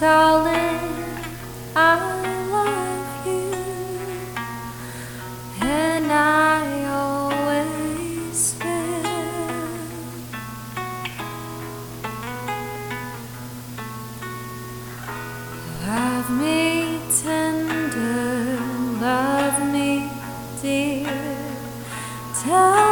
darling, I love you, and I always will. Love me tender, love me dear. Tell